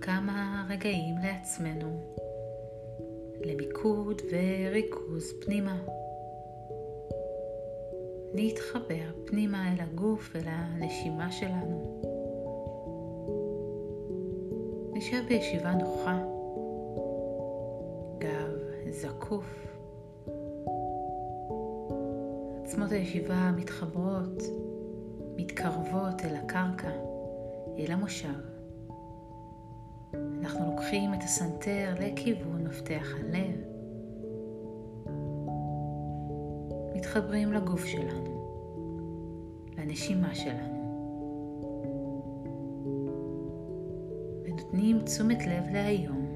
כמה רגעים לעצמנו, למיקוד וריכוז פנימה. נתחבר פנימה אל הגוף, אל הנשימה שלנו. נשב בישיבה נוחה, גב זקוף. עצמות הישיבה מתחברות, מתקרבות אל הקרקע, אל המושב. אנחנו לוקחים את הסנטר לכיוון מפתח הלב. מתחברים לגוף שלנו, לנשימה שלנו. ונותנים תשומת לב להיום,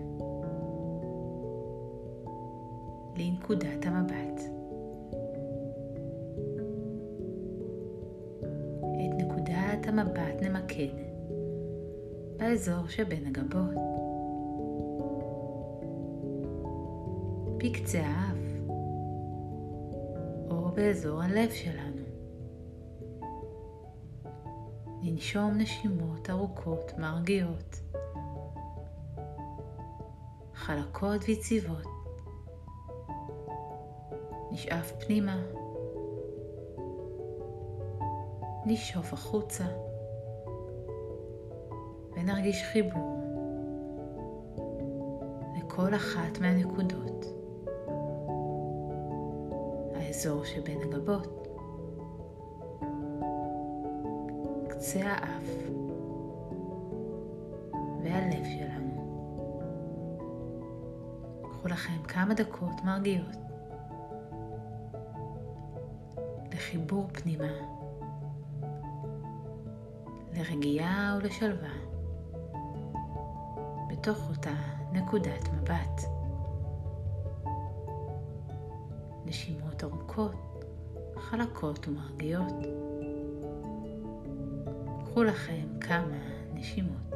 לנקודת המבט. את נקודת המבט נמקד באזור שבין הגבות, בקצה האף, או באזור הלב שלנו. ננשום נשימות ארוכות מרגיעות, חלקות ויציבות. נשאף פנימה, נשאוף החוצה. ונרגיש חיבור לכל אחת מהנקודות. האזור שבין הגבות, קצה האף והלב שלנו. קחו לכם כמה דקות מרגיעות לחיבור פנימה, לרגיעה ולשלווה. בתוך אותה נקודת מבט. נשימות ארוכות, חלקות ומרגיעות. קחו לכם כמה נשימות.